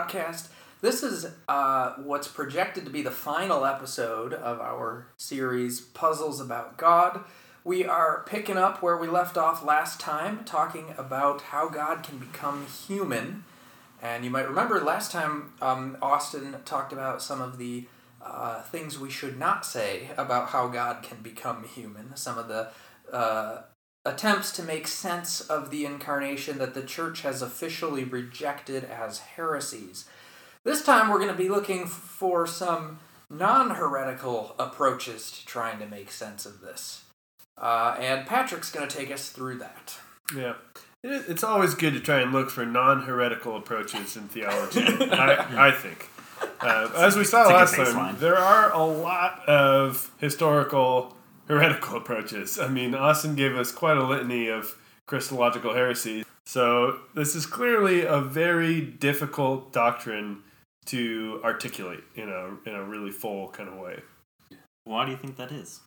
Podcast. This is uh, what's projected to be the final episode of our series, Puzzles About God. We are picking up where we left off last time, talking about how God can become human. And you might remember last time um, Austin talked about some of the uh, things we should not say about how God can become human, some of the uh, attempts to make sense of the incarnation that the church has officially rejected as heresies. This time we're going to be looking for some non heretical approaches to trying to make sense of this. Uh, and Patrick's going to take us through that. Yeah. It's always good to try and look for non heretical approaches in theology, I, I think. Uh, as we saw last time, there are a lot of historical heretical approaches. I mean, Austin gave us quite a litany of Christological heresies. So this is clearly a very difficult doctrine to articulate in a in a really full kind of way. Why do you think that is?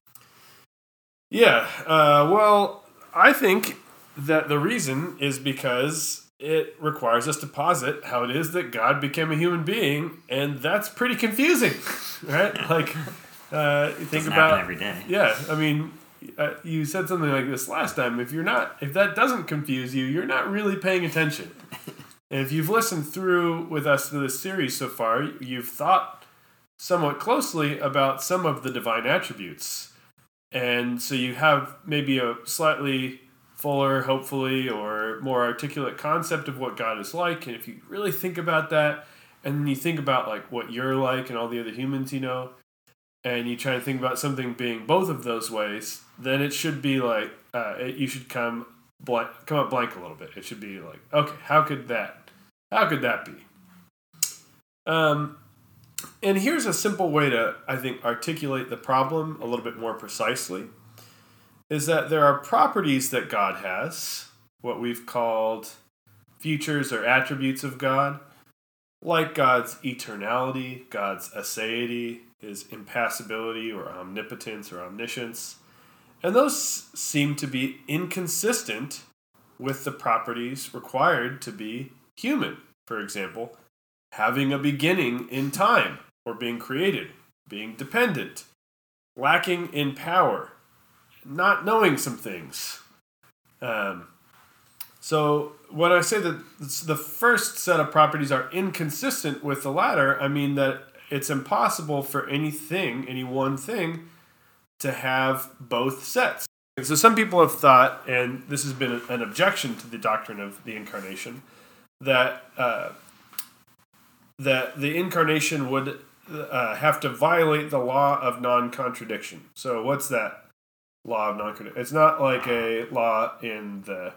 Yeah, uh, well, I think that the reason is because it requires us to posit how it is that God became a human being, and that's pretty confusing, right? like, uh, think about every day. Yeah, I mean, uh, you said something like this last time. If you're not, if that doesn't confuse you, you're not really paying attention. and if you've listened through with us to this series so far, you've thought somewhat closely about some of the divine attributes, and so you have maybe a slightly fuller, hopefully, or more articulate concept of what God is like. And if you really think about that, and then you think about like what you're like and all the other humans you know, and you try to think about something being both of those ways, then it should be like uh, it, you should come blank, come up blank a little bit. It should be like, okay, how could that, how could that be? Um, and here's a simple way to I think articulate the problem a little bit more precisely is that there are properties that God has, what we've called features or attributes of God, like God's eternality, God's aseity, his impassibility or omnipotence or omniscience. And those seem to be inconsistent with the properties required to be human. For example, having a beginning in time or being created, being dependent, lacking in power, not knowing some things. Um, so when I say that the first set of properties are inconsistent with the latter, I mean that it's impossible for anything, any one thing, to have both sets. And so some people have thought, and this has been an objection to the doctrine of the incarnation, that uh, that the incarnation would uh, have to violate the law of non-contradiction. So what's that? law of non contradiction? It's not like a law in the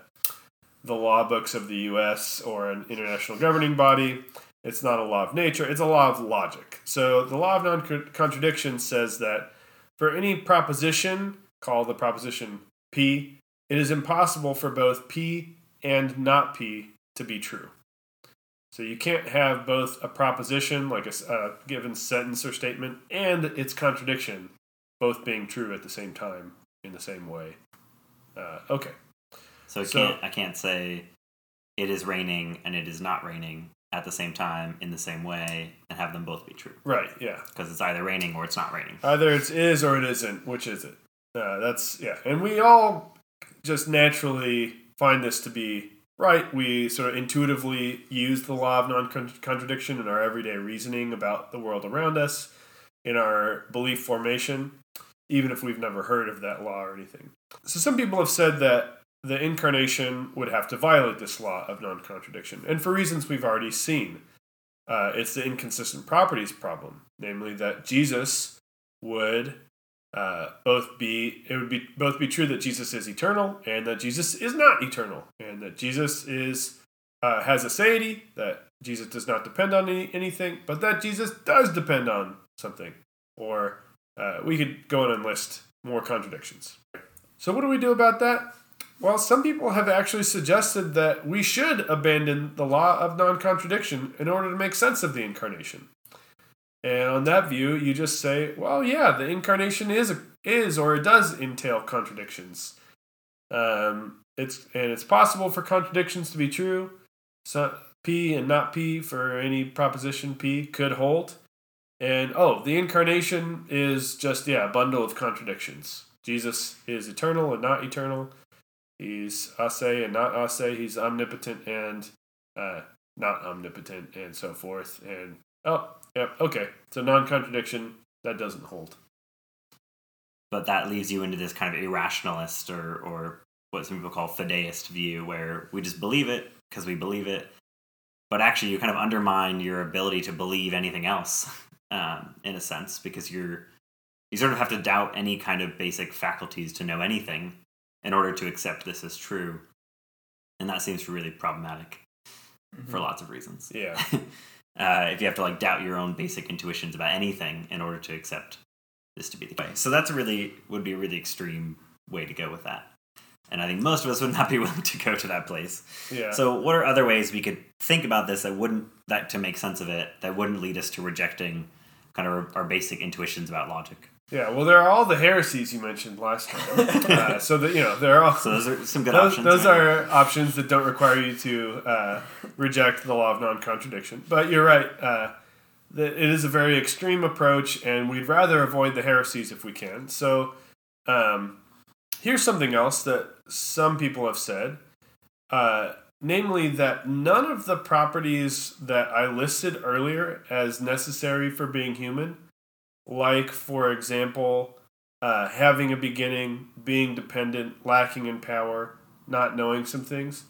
the law books of the U.S. or an international governing body. It's not a law of nature. It's a law of logic. So the law of non contradiction says that for any proposition called the proposition P, it is impossible for both P and not P to be true. So you can't have both a proposition, like a, a given sentence or statement, and its contradiction both being true at the same time in the same way. Uh, okay. So, so can't, I can't say it is raining and it is not raining at the same time in the same way and have them both be true. Right. Yeah. Because it's either raining or it's not raining. Either it is or it isn't. Which is it? Uh, that's yeah. And we all just naturally find this to be right. We sort of intuitively use the law of non-contradiction in our everyday reasoning about the world around us, in our belief formation even if we've never heard of that law or anything. So some people have said that the incarnation would have to violate this law of non contradiction, and for reasons we've already seen. Uh, it's the inconsistent properties problem, namely that Jesus would uh, both be it would be both be true that Jesus is eternal and that Jesus is not eternal, and that Jesus is uh, has aseity that Jesus does not depend on any, anything, but that Jesus does depend on something, or uh, we could go on and list more contradictions. So, what do we do about that? Well, some people have actually suggested that we should abandon the law of non contradiction in order to make sense of the incarnation. And on that view, you just say, well, yeah, the incarnation is is or it does entail contradictions. Um, it's and it's possible for contradictions to be true. So P and not P for any proposition P could hold. And oh, the incarnation is just, yeah, a bundle of contradictions. Jesus is eternal and not eternal. He's ase and not ase. He's omnipotent and uh, not omnipotent and so forth. And oh, yeah, okay. So non contradiction, that doesn't hold. But that leaves you into this kind of irrationalist or, or what some people call fideist view, where we just believe it because we believe it. But actually, you kind of undermine your ability to believe anything else, um, in a sense, because you're you sort of have to doubt any kind of basic faculties to know anything in order to accept this as true, and that seems really problematic mm-hmm. for lots of reasons. Yeah. uh, if you have to like doubt your own basic intuitions about anything in order to accept this to be the case, so that's a really would be a really extreme way to go with that. And I think most of us would not be willing to go to that place. Yeah. So, what are other ways we could think about this that wouldn't that to make sense of it that wouldn't lead us to rejecting kind of our, our basic intuitions about logic? Yeah, well, there are all the heresies you mentioned last time. uh, so that you know, there are all. So those are some good those, options. Those are options that don't require you to uh, reject the law of non-contradiction. But you're right. Uh, that it is a very extreme approach, and we'd rather avoid the heresies if we can. So, um, here's something else that some people have said, uh, namely that none of the properties that I listed earlier as necessary for being human like, for example, uh, having a beginning, being dependent, lacking in power, not knowing some things.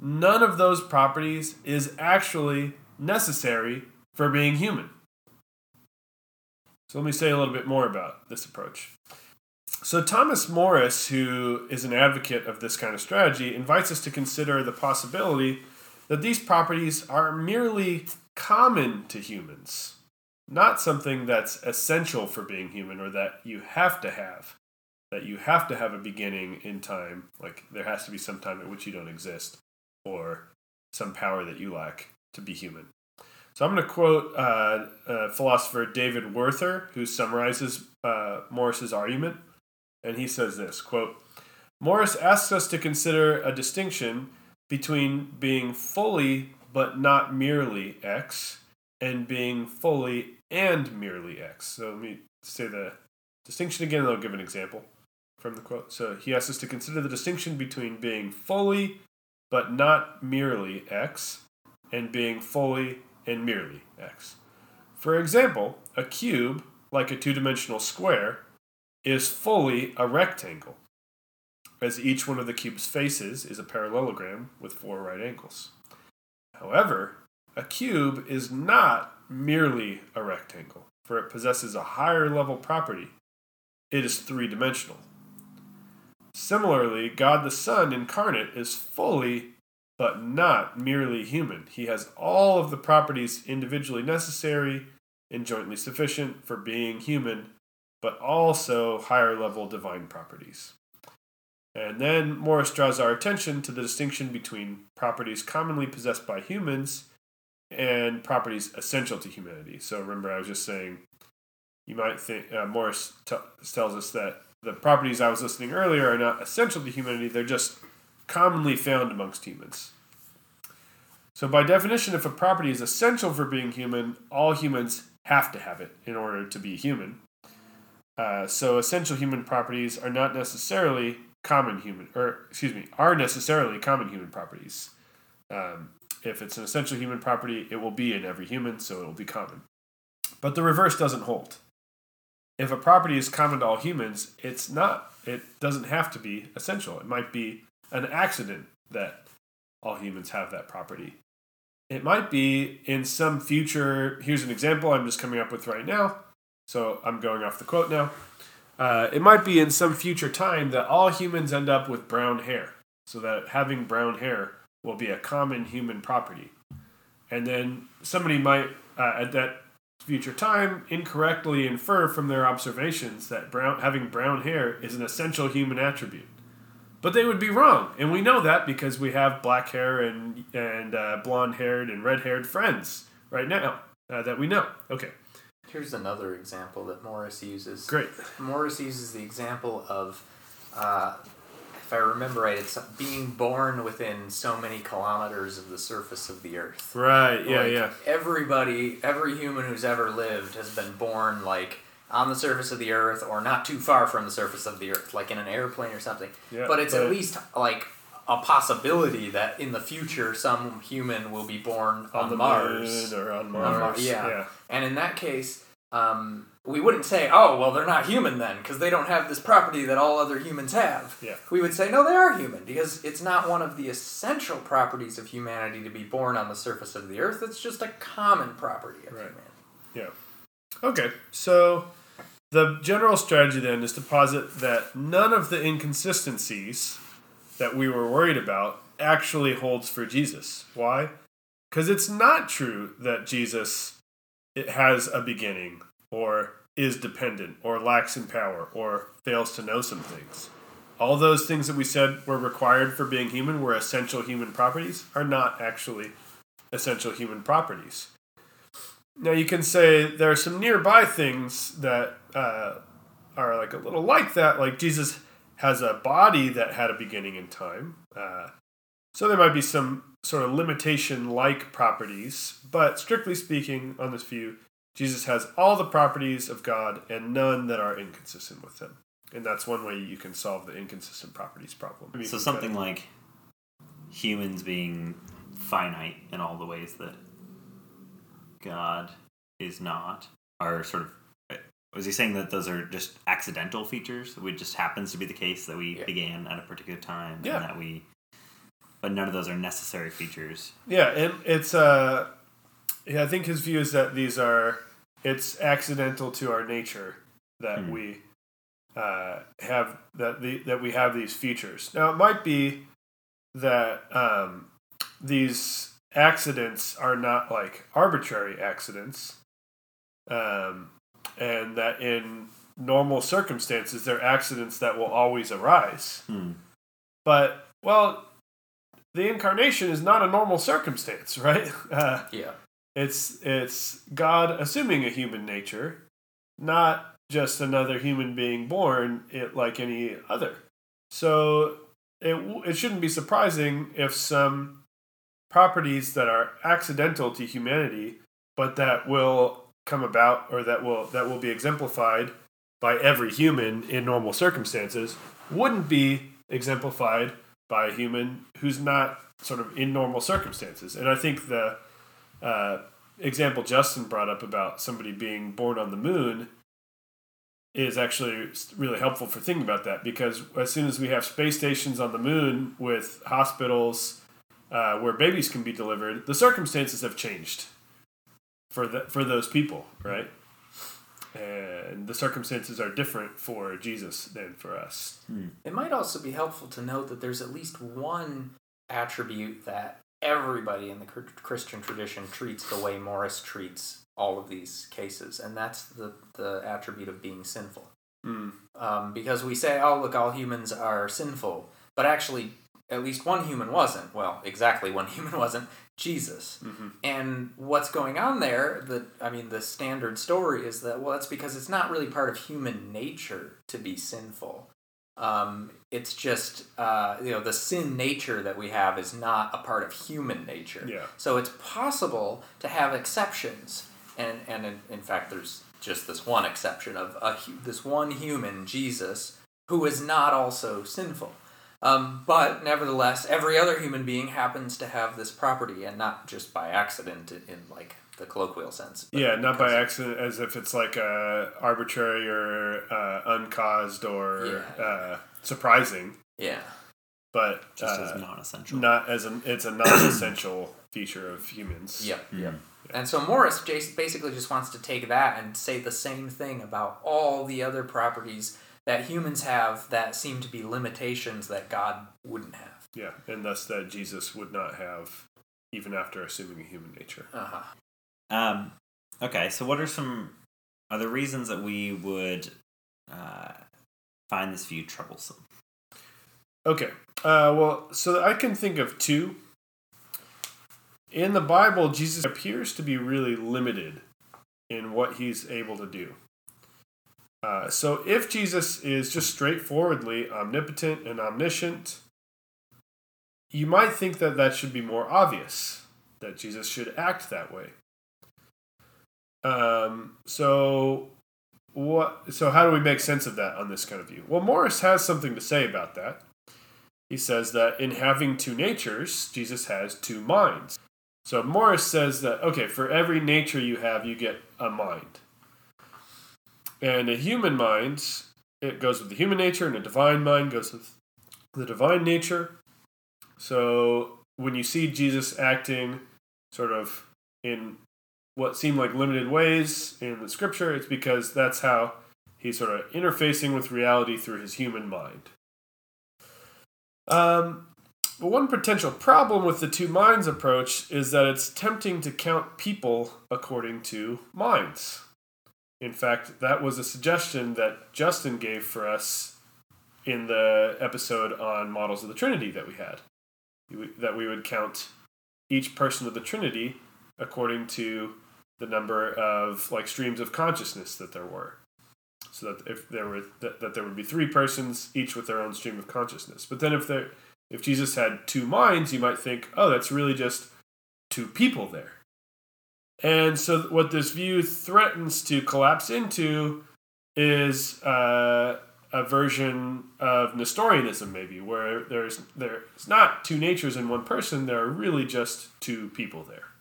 None of those properties is actually necessary for being human. So let me say a little bit more about this approach. So, Thomas Morris, who is an advocate of this kind of strategy, invites us to consider the possibility that these properties are merely common to humans not something that's essential for being human or that you have to have. That you have to have a beginning in time, like there has to be some time at which you don't exist, or some power that you lack to be human. So I'm going to quote uh, uh, philosopher David Werther, who summarizes uh, Morris's argument, and he says this quote: Morris asks us to consider a distinction between being fully but not merely X and being fully and merely X. So let me say the distinction again, and I'll give an example from the quote. So he asks us to consider the distinction between being fully but not merely X and being fully and merely X. For example, a cube, like a two dimensional square, is fully a rectangle, as each one of the cube's faces is a parallelogram with four right angles. However, a cube is not merely a rectangle, for it possesses a higher level property. It is three dimensional. Similarly, God the Son incarnate is fully, but not merely human. He has all of the properties individually necessary and jointly sufficient for being human, but also higher level divine properties. And then Morris draws our attention to the distinction between properties commonly possessed by humans and properties essential to humanity. So remember, I was just saying, you might think uh, Morris t- tells us that the properties I was listing earlier are not essential to humanity; they're just commonly found amongst humans. So, by definition, if a property is essential for being human, all humans have to have it in order to be human. Uh, so, essential human properties are not necessarily common human, or excuse me, are necessarily common human properties. Um, if it's an essential human property, it will be in every human, so it will be common. But the reverse doesn't hold. If a property is common to all humans, it's not. It doesn't have to be essential. It might be an accident that all humans have that property. It might be in some future. Here's an example I'm just coming up with right now. So I'm going off the quote now. Uh, it might be in some future time that all humans end up with brown hair. So that having brown hair will be a common human property. And then somebody might, uh, at that future time, incorrectly infer from their observations that brown, having brown hair is an essential human attribute. But they would be wrong, and we know that because we have black hair and and uh, blonde haired and red haired friends right now uh, that we know. Okay. Here's another example that Morris uses. Great. Morris uses the example of uh, if I remember right, it's being born within so many kilometers of the surface of the earth. Right. Yeah. Like, yeah. Everybody, every human who's ever lived has been born like on the surface of the earth or not too far from the surface of the earth, like in an airplane or something. Yeah, but it's but- at least like a possibility that in the future some human will be born on, On the Mars. or on On Mars. Yeah. yeah. And in that case, um, we wouldn't say, oh, well, they're not human then, because they don't have this property that all other humans have. Yeah. We would say, no, they are human, because it's not one of the essential properties of humanity to be born on the surface of the earth. It's just a common property of Right. humanity. Yeah. Okay, so the general strategy then is to posit that none of the inconsistencies that we were worried about actually holds for Jesus. Why? Because it's not true that Jesus it has a beginning or is dependent or lacks in power or fails to know some things. All those things that we said were required for being human were essential human properties are not actually essential human properties. Now you can say there are some nearby things that uh, are like a little like that. Like Jesus has a body that had a beginning in time, uh, so there might be some sort of limitation-like properties. But strictly speaking, on this view, Jesus has all the properties of God and none that are inconsistent with them, and that's one way you can solve the inconsistent properties problem. So something like humans being finite in all the ways that God is not are sort of. Was he saying that those are just accidental features? It just happens to be the case that we Yeah. began at a particular time, Yeah. and that we, but none of those are necessary features. Yeah, and it's uh yeah, I think his view is that these are it's accidental to our nature that Hmm. we uh, have that the that we have these features. Now it might be that um, these accidents are not like arbitrary accidents, um, and that in normal circumstances they're accidents that will always arise. Hmm. But well, the incarnation is not a normal circumstance, right? Uh, Yeah. it's it's God assuming a human nature, not just another human being born it like any other. So it it shouldn't be surprising if some properties that are accidental to humanity, but that will come about or that will that will be exemplified by every human in normal circumstances, wouldn't be exemplified by a human who's not sort of in normal circumstances. And I think the uh, example Justin brought up about somebody being born on the moon is actually really helpful for thinking about that because as soon as we have space stations on the moon with hospitals uh, where babies can be delivered, the circumstances have changed for the, for those people, right? And the circumstances are different for Jesus than for us. It might also be helpful to note that there's at least one attribute that everybody in the Christian tradition treats the way Morris treats all of these cases, and that's the, the attribute of being sinful. Mm. Um, because we say, oh, look, all humans are sinful, but actually, at least one human wasn't. Well, exactly one human wasn't Jesus. hmm And what's going on there, the I mean the standard story is that well that's because it's not really part of human nature to be sinful. Um, it's just uh, you know the sin nature that we have is not a part of human nature. Yeah. So it's possible to have exceptions, and and in, in fact there's just this one exception of a, this one human Jesus who is not also sinful. Um, but nevertheless, every other human being happens to have this property, and not just by accident in, in like the colloquial sense. Yeah, not by accident, as if it's like uh, arbitrary or uh, uncaused or Yeah. uh, surprising, Yeah, but Just uh, as non-essential. not as an it's a non-essential feature of humans. yep, Hmm. yep. And so Morris basically just wants to take that and say the same thing about all the other properties that humans have that seem to be limitations that God wouldn't have. yeah, and thus that Jesus would not have, even after assuming a human nature. Uh-huh. Um, okay, so what are some other reasons that we would uh, find this view troublesome? Okay, uh, well, so I can think of two. In the Bible, Jesus appears to be really limited in what he's able to do. Uh, so if Jesus is just straightforwardly omnipotent and omniscient, you might think that that should be more obvious, that Jesus should act that way. Um, so what? So how do we make sense of that on this kind of view? Well, Morris has something to say about that. He says that in having two natures, Jesus has two minds. So Morris says that okay, for every nature you have, you get a mind. And a human mind, it goes with the human nature, and a divine mind goes with the divine nature. So when you see Jesus acting sort of in what seem like limited ways in the scripture, it's because that's how he's sort of interfacing with reality through his human mind. Um, but one potential problem with the two minds approach is that it's tempting to count people according to minds. In fact, that was a suggestion that Justin gave for us in the episode on models of the Trinity that we had. That we would count each person of the Trinity according to the number of like streams of consciousness that there were. So that if there were that, that there would be three persons each with their own stream of consciousness. But then if there if jesus had two minds you might think oh that's really just two people there and so what this view threatens to collapse into is uh, a version of nestorianism maybe where there's there's not two natures in one person there are really just two people there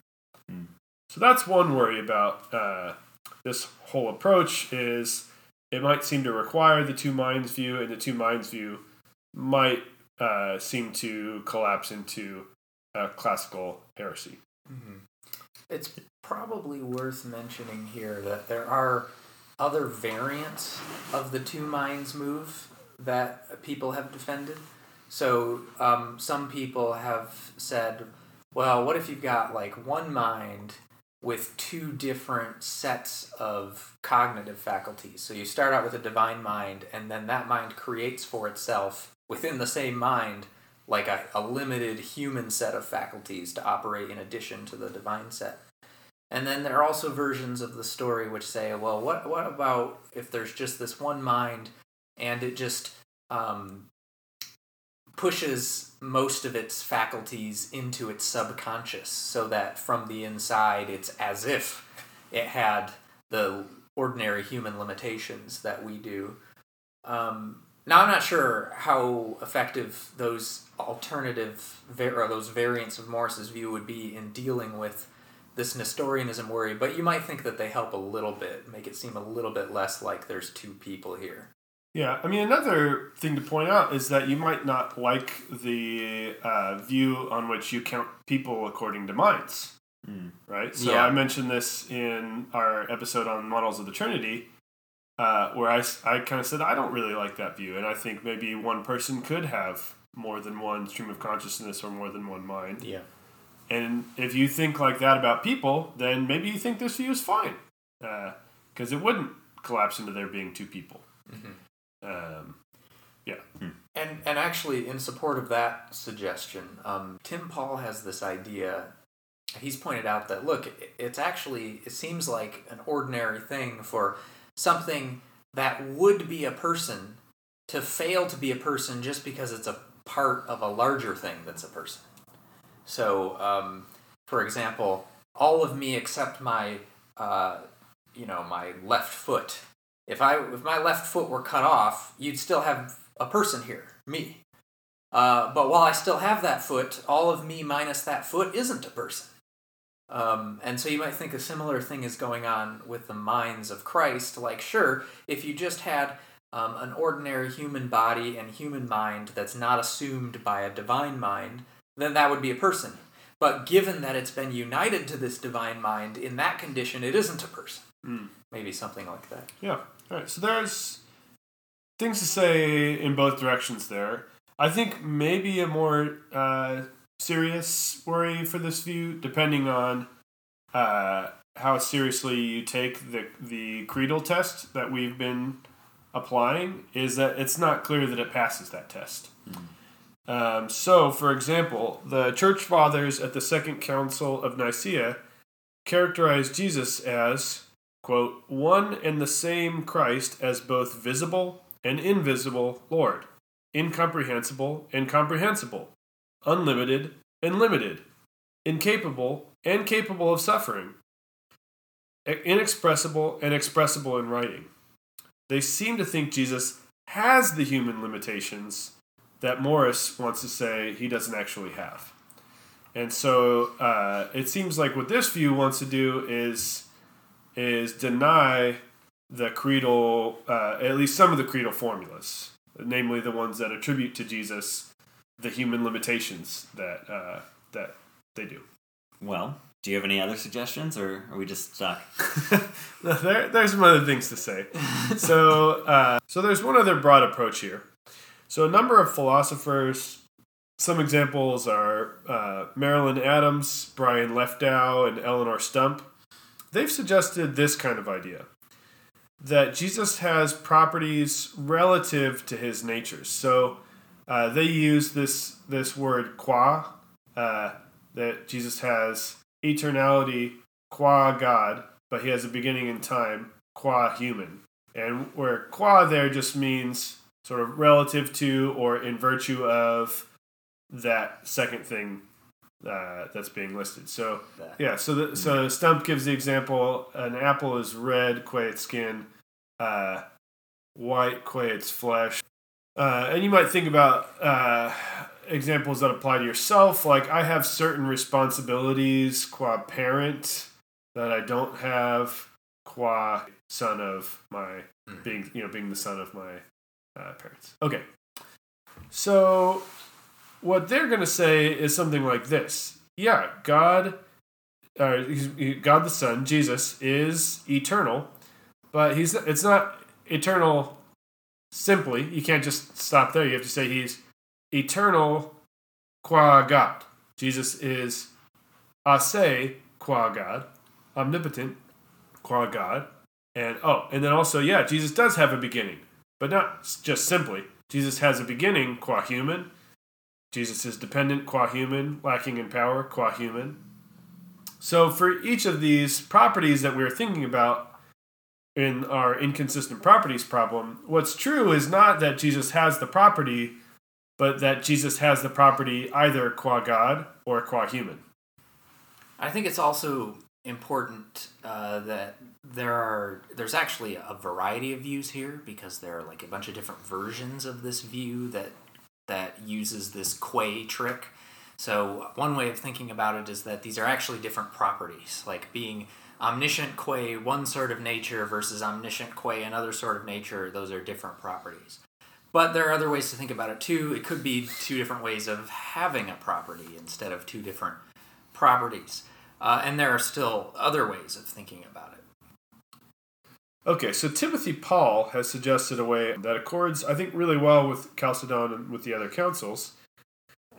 so that's one worry about uh, this whole approach is it might seem to require the two minds view, and the two minds view might uh, seem to collapse into a classical heresy. Mm-hmm. It's probably worth mentioning here that there are other variants of the two minds move that people have defended. So um, some people have said, well, what if you've got like one mind with two different sets of cognitive faculties. So you start out with a divine mind, and then that mind creates for itself within the same mind like a, a limited human set of faculties to operate in addition to the divine set. And then there are also versions of the story which say, well, what what about if there's just this one mind and it just um, pushes most of its faculties into its subconscious so that from the inside it's as if it had the ordinary human limitations that we do. Um, now I'm not sure how effective those alternative or those variants of Morris's view would be in dealing with this Nestorianism worry, but you might think that they help a little bit, make it seem a little bit less like there's two people here. Yeah, I mean, another thing to point out is that you might not like the uh, view on which you count people according to minds, mm. right? So yeah. I mentioned this in our episode on models of the Trinity, uh, where I, I kind of said I don't really like that view, and I think maybe one person could have more than one stream of consciousness or more than one mind. Yeah. And if you think like that about people, then maybe you think this view is fine, because uh, it wouldn't collapse into there being two people. Mm-hmm. Um, yeah. Hmm. And and actually, in support of that suggestion, um, Tim Pawl has this idea. He's pointed out that look, it's actually it seems like an ordinary thing for something that would be a person to fail to be a person just because it's a part of a larger thing that's a person. So, um, for example, all of me except my, uh, you know, my left foot if I if my left foot were cut off, you'd still have a person here, me. Uh, but while I still have that foot, all of me minus that foot isn't a person. Um, and so you might think a similar thing is going on with the minds of Christ. Like, sure, if you just had um, an ordinary human body and human mind that's not assumed by a divine mind, then that would be a person. But given that it's been united to this divine mind, in that condition, it isn't a person. Mm. Maybe something like that. Yeah. All right. So there's things to say in both directions there. I think maybe a more uh, serious worry for this view, depending on uh, how seriously you take the the creedal test that we've been applying, is that it's not clear that it passes that test. Mm-hmm. Um, so, for example, the church fathers at the Second Council of Nicaea characterized Jesus as quote, one and the same Christ as both visible and invisible Lord, incomprehensible and comprehensible, unlimited and limited, incapable and capable of suffering, inexpressible and expressible in writing. They seem to think Jesus has the human limitations that Morris wants to say he doesn't actually have. And so uh, it seems like what this view wants to do is is deny the creedal, uh, at least some of the creedal formulas, namely the ones that attribute to Jesus the human limitations that uh, that they do. Well, do you have any other suggestions, or are we just stuck? there, there's some other things to say. So, uh, so there's one other broad approach here. So, a number of philosophers some examples are uh, Marilyn Adams, Brian Leftow, and Eleonore Stump. They've suggested this kind of idea that Jesus has properties relative to his nature. So uh, they use this this word qua, uh, that Jesus has eternality qua God, but he has a beginning in time qua human. And where qua there just means sort of relative to or in virtue of that second thing uh, that's being listed. So yeah, so the, so Stump gives the example: an apple is red, qua its skin, uh, white, qua its flesh. Uh, and you might think about uh, examples that apply to yourself, like I have certain responsibilities qua parent that I don't have qua son of my hmm. being, you know, being the son of my uh, parents. Okay, so what they're going to say is something like this Yeah, God, uh, God the Son, Jesus, is eternal, but he's it's not eternal simply. You can't just stop there. You have to say he's eternal qua God. Jesus is ase qua God, omnipotent qua God. And oh, and then also, yeah, Jesus does have a beginning, but not just simply. Jesus has a beginning qua human, Jesus is dependent qua human, lacking in power qua human. So, for each of these properties that we're thinking about in our inconsistent properties problem, what's true is not that Jesus has the property, but that Jesus has the property either qua God or qua human. I think it's also important uh, that there are there's actually a variety of views here because there are like a bunch of different versions of this view that that uses this qua trick. So one way of thinking about it is that these are actually different properties, like being omniscient qua one sort of nature versus omniscient qua another sort of nature. Those are different properties. But there are other ways to think about it too. It could be two different ways of having a property instead of two different properties. Uh, and there are still other ways of thinking about it. Okay, so Timothy Pawl has suggested a way that accords, I think, really well with Chalcedon and with the other councils.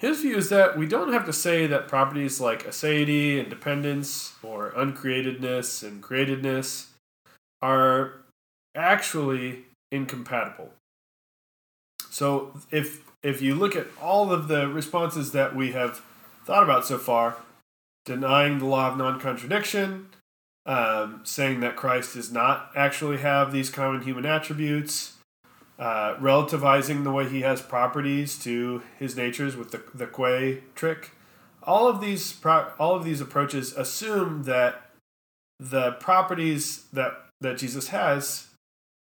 His view is that we don't have to say that properties like aseity and dependence, or uncreatedness and createdness, are actually incompatible. So if if you look at all of the responses that we have thought about so far, denying the law of non-contradiction, um, saying that Christ does not actually have these common human attributes, uh, relativizing the way he has properties to his natures with the the qua trick. All of these pro- all of these approaches assume that the properties that that Jesus has,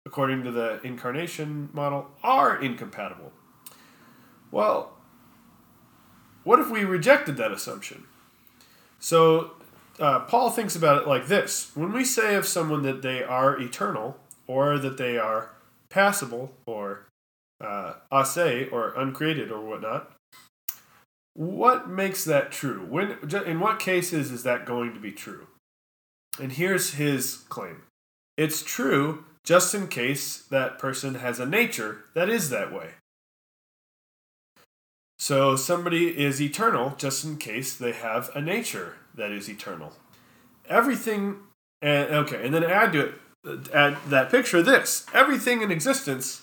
according to the incarnation model, are incompatible. Well, what if we rejected that assumption? So uh, Pawl thinks about it like this when we say of someone that they are eternal, or that they are passible, or uh, ase, or uncreated, or whatnot, what makes that true? When, in what cases is that going to be true? And here's his claim it's true just in case that person has a nature that is that way. So somebody is eternal just in case they have a nature that is eternal. Everything, and okay, and then add to it, add that picture this everything in existence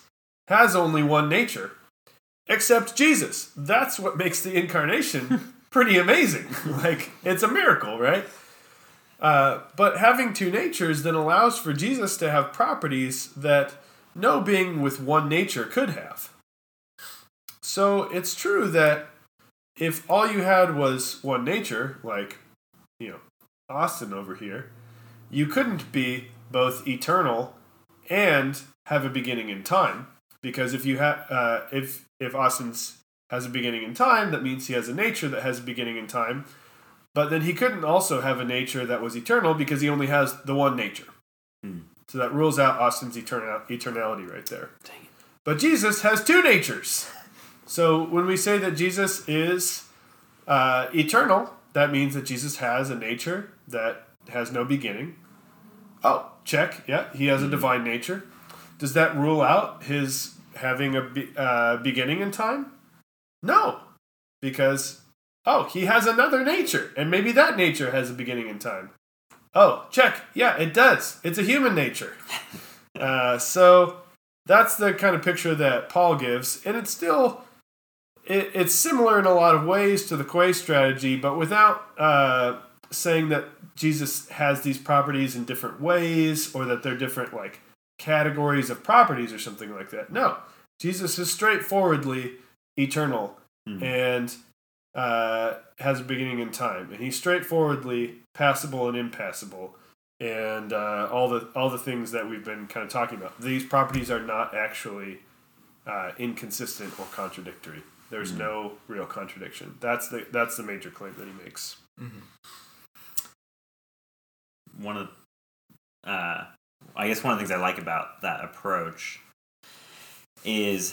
has only one nature, except Jesus. That's what makes the incarnation pretty amazing. like, it's a miracle, right? Uh, but having two natures then allows for Jesus to have properties that no being with one nature could have. So it's true that if all you had was one nature, like, you know, Austin over here, you couldn't be both eternal and have a beginning in time. Because if you have, uh, if if Austin's has a beginning in time, that means he has a nature that has a beginning in time. But then he couldn't also have a nature that was eternal because he only has the one nature. Hmm. So that rules out Austin's eternal, eternality right there. But Jesus has two natures. So when we say that Jesus is uh, eternal, that means that Jesus has a nature that has no beginning. Oh, check. Yeah, he has a divine nature. Does that rule out his having a be- uh, beginning in time? No, because oh, he has another nature, and maybe that nature has a beginning in time. Oh, check. Yeah, it does. It's a human nature. Uh, so that's the kind of picture that Pawl gives, and it's still it, it's similar in a lot of ways to the qua strategy, but without uh, saying that Jesus has these properties in different ways or that they're different like categories of properties or something like that. No, Jesus is straightforwardly eternal Hmm. and uh, has a beginning in time, and he's straightforwardly passible and impassible, and uh, all the all the things that we've been kind of talking about. These properties are not actually uh, inconsistent or contradictory. There's Mhm. no real contradiction. That's the that's the major claim that he makes. One of uh, I guess one of the things I like about that approach is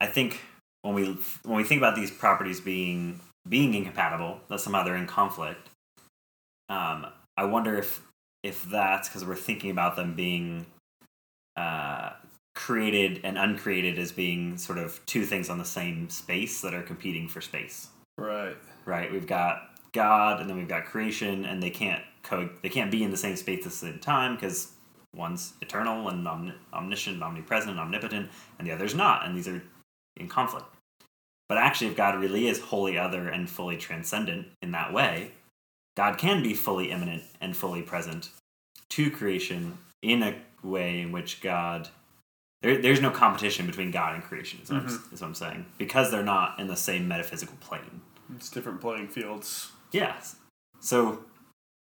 I think when we when we think about these properties being being incompatible, that somehow they're in conflict. Um, I wonder if if that's because we're thinking about them being uh, created and uncreated as being sort of two things on the same space that are competing for space Right. right? We've got God, and then we've got creation, and they can't co- they can't be in the same space at the same time because one's eternal and omni- omniscient, omnipresent, and omnipotent, and the other's not, and these are in conflict. But actually, if God really is wholly other and fully transcendent in that way, God can be fully immanent and fully present to creation in a way in which God. There, there's no competition between God and creation, is what, I'm, mm-hmm. is what I'm saying. Because they're not in the same metaphysical plane. It's different playing fields. Yes. So,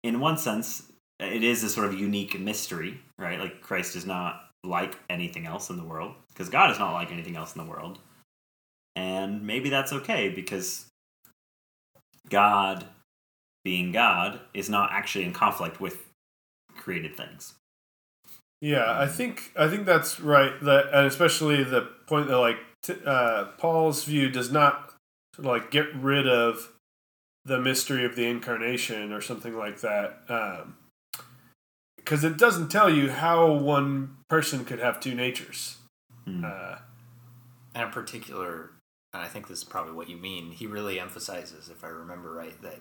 in one sense, it is a sort of unique mystery, right? Like Christ is not like anything else in the world because God is not like anything else in the world. And maybe that's okay because God, being God, is not actually in conflict with created things. Yeah, I think I think that's right. That and especially the point that like t- uh, Pawl's view does not like get rid of the mystery of the incarnation or something like that, because it doesn't tell you how one person could have two natures. Hmm. Uh, And in particular, and I think this is probably what you mean, he really emphasizes, if I remember right, that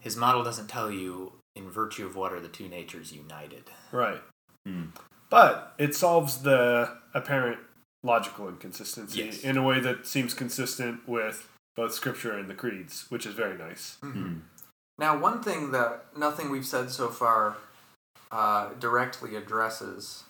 his model doesn't tell you in virtue of what are the two natures united. right, Hmm. but it solves the apparent logical inconsistency Yes. in a way that seems consistent with both Scripture and the creeds, which is very nice. Hmm. Now, one thing that nothing we've said so far uh, directly addresses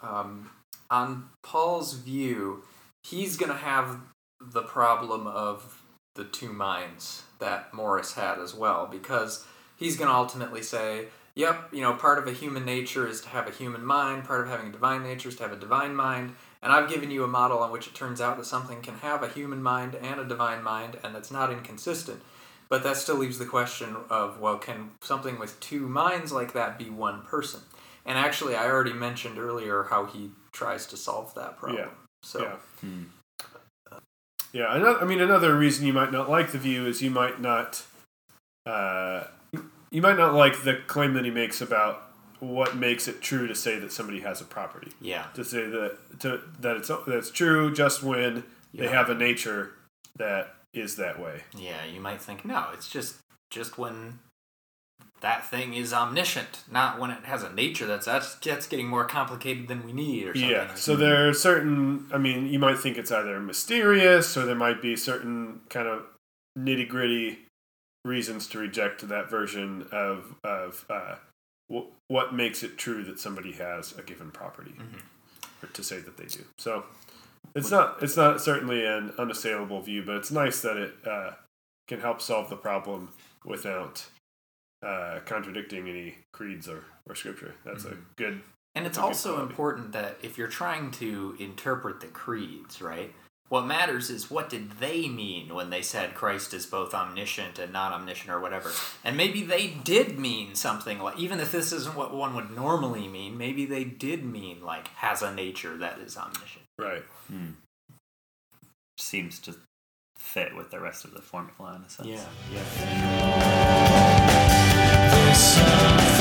um, on Pawl's view, he's going to have the problem of the two minds that Morris had as well, because he's going to ultimately say, yep, you know, part of a human nature is to have a human mind, part of having a divine nature is to have a divine mind. And I've given you a model on which it turns out that something can have a human mind and a divine mind, and that's not inconsistent. But that still leaves the question of well, can something with two minds like that be one person? And actually, I already mentioned earlier how he tries to solve that problem. Yeah. So, Yeah. Hmm. Yeah, another, I mean, another reason you might not like the view is you might not, uh, you might not like the claim that he makes about what makes it true to say that somebody has a property. yeah. To say that to that it's that's true just when they have a nature that is that way. Yeah, you might think no, it's just just when that thing is omniscient, not when it has a nature that's that's, that's getting more complicated than we need or something. Yeah. like So that. there are certain. I mean, you might think it's either mysterious or there might be certain kind of nitty gritty reasons to reject that version of of uh, wh- what makes it true that somebody has a given property, Mm-hmm. or to say that they do. So it's not it's not certainly an unassailable view, but it's nice that it uh, can help solve the problem without uh, contradicting any creeds or, or scripture. That's a good And it's That's a good also quality. important that if you're trying to interpret the creeds, right? What matters is what did they mean when they said Christ is both omniscient and not omniscient or whatever. And maybe they did mean something like, even if this isn't what one would normally mean, maybe they did mean like has a nature that is omniscient. Right. Hmm. Seems to fit with the rest of the formula in a sense. Yeah. Yeah.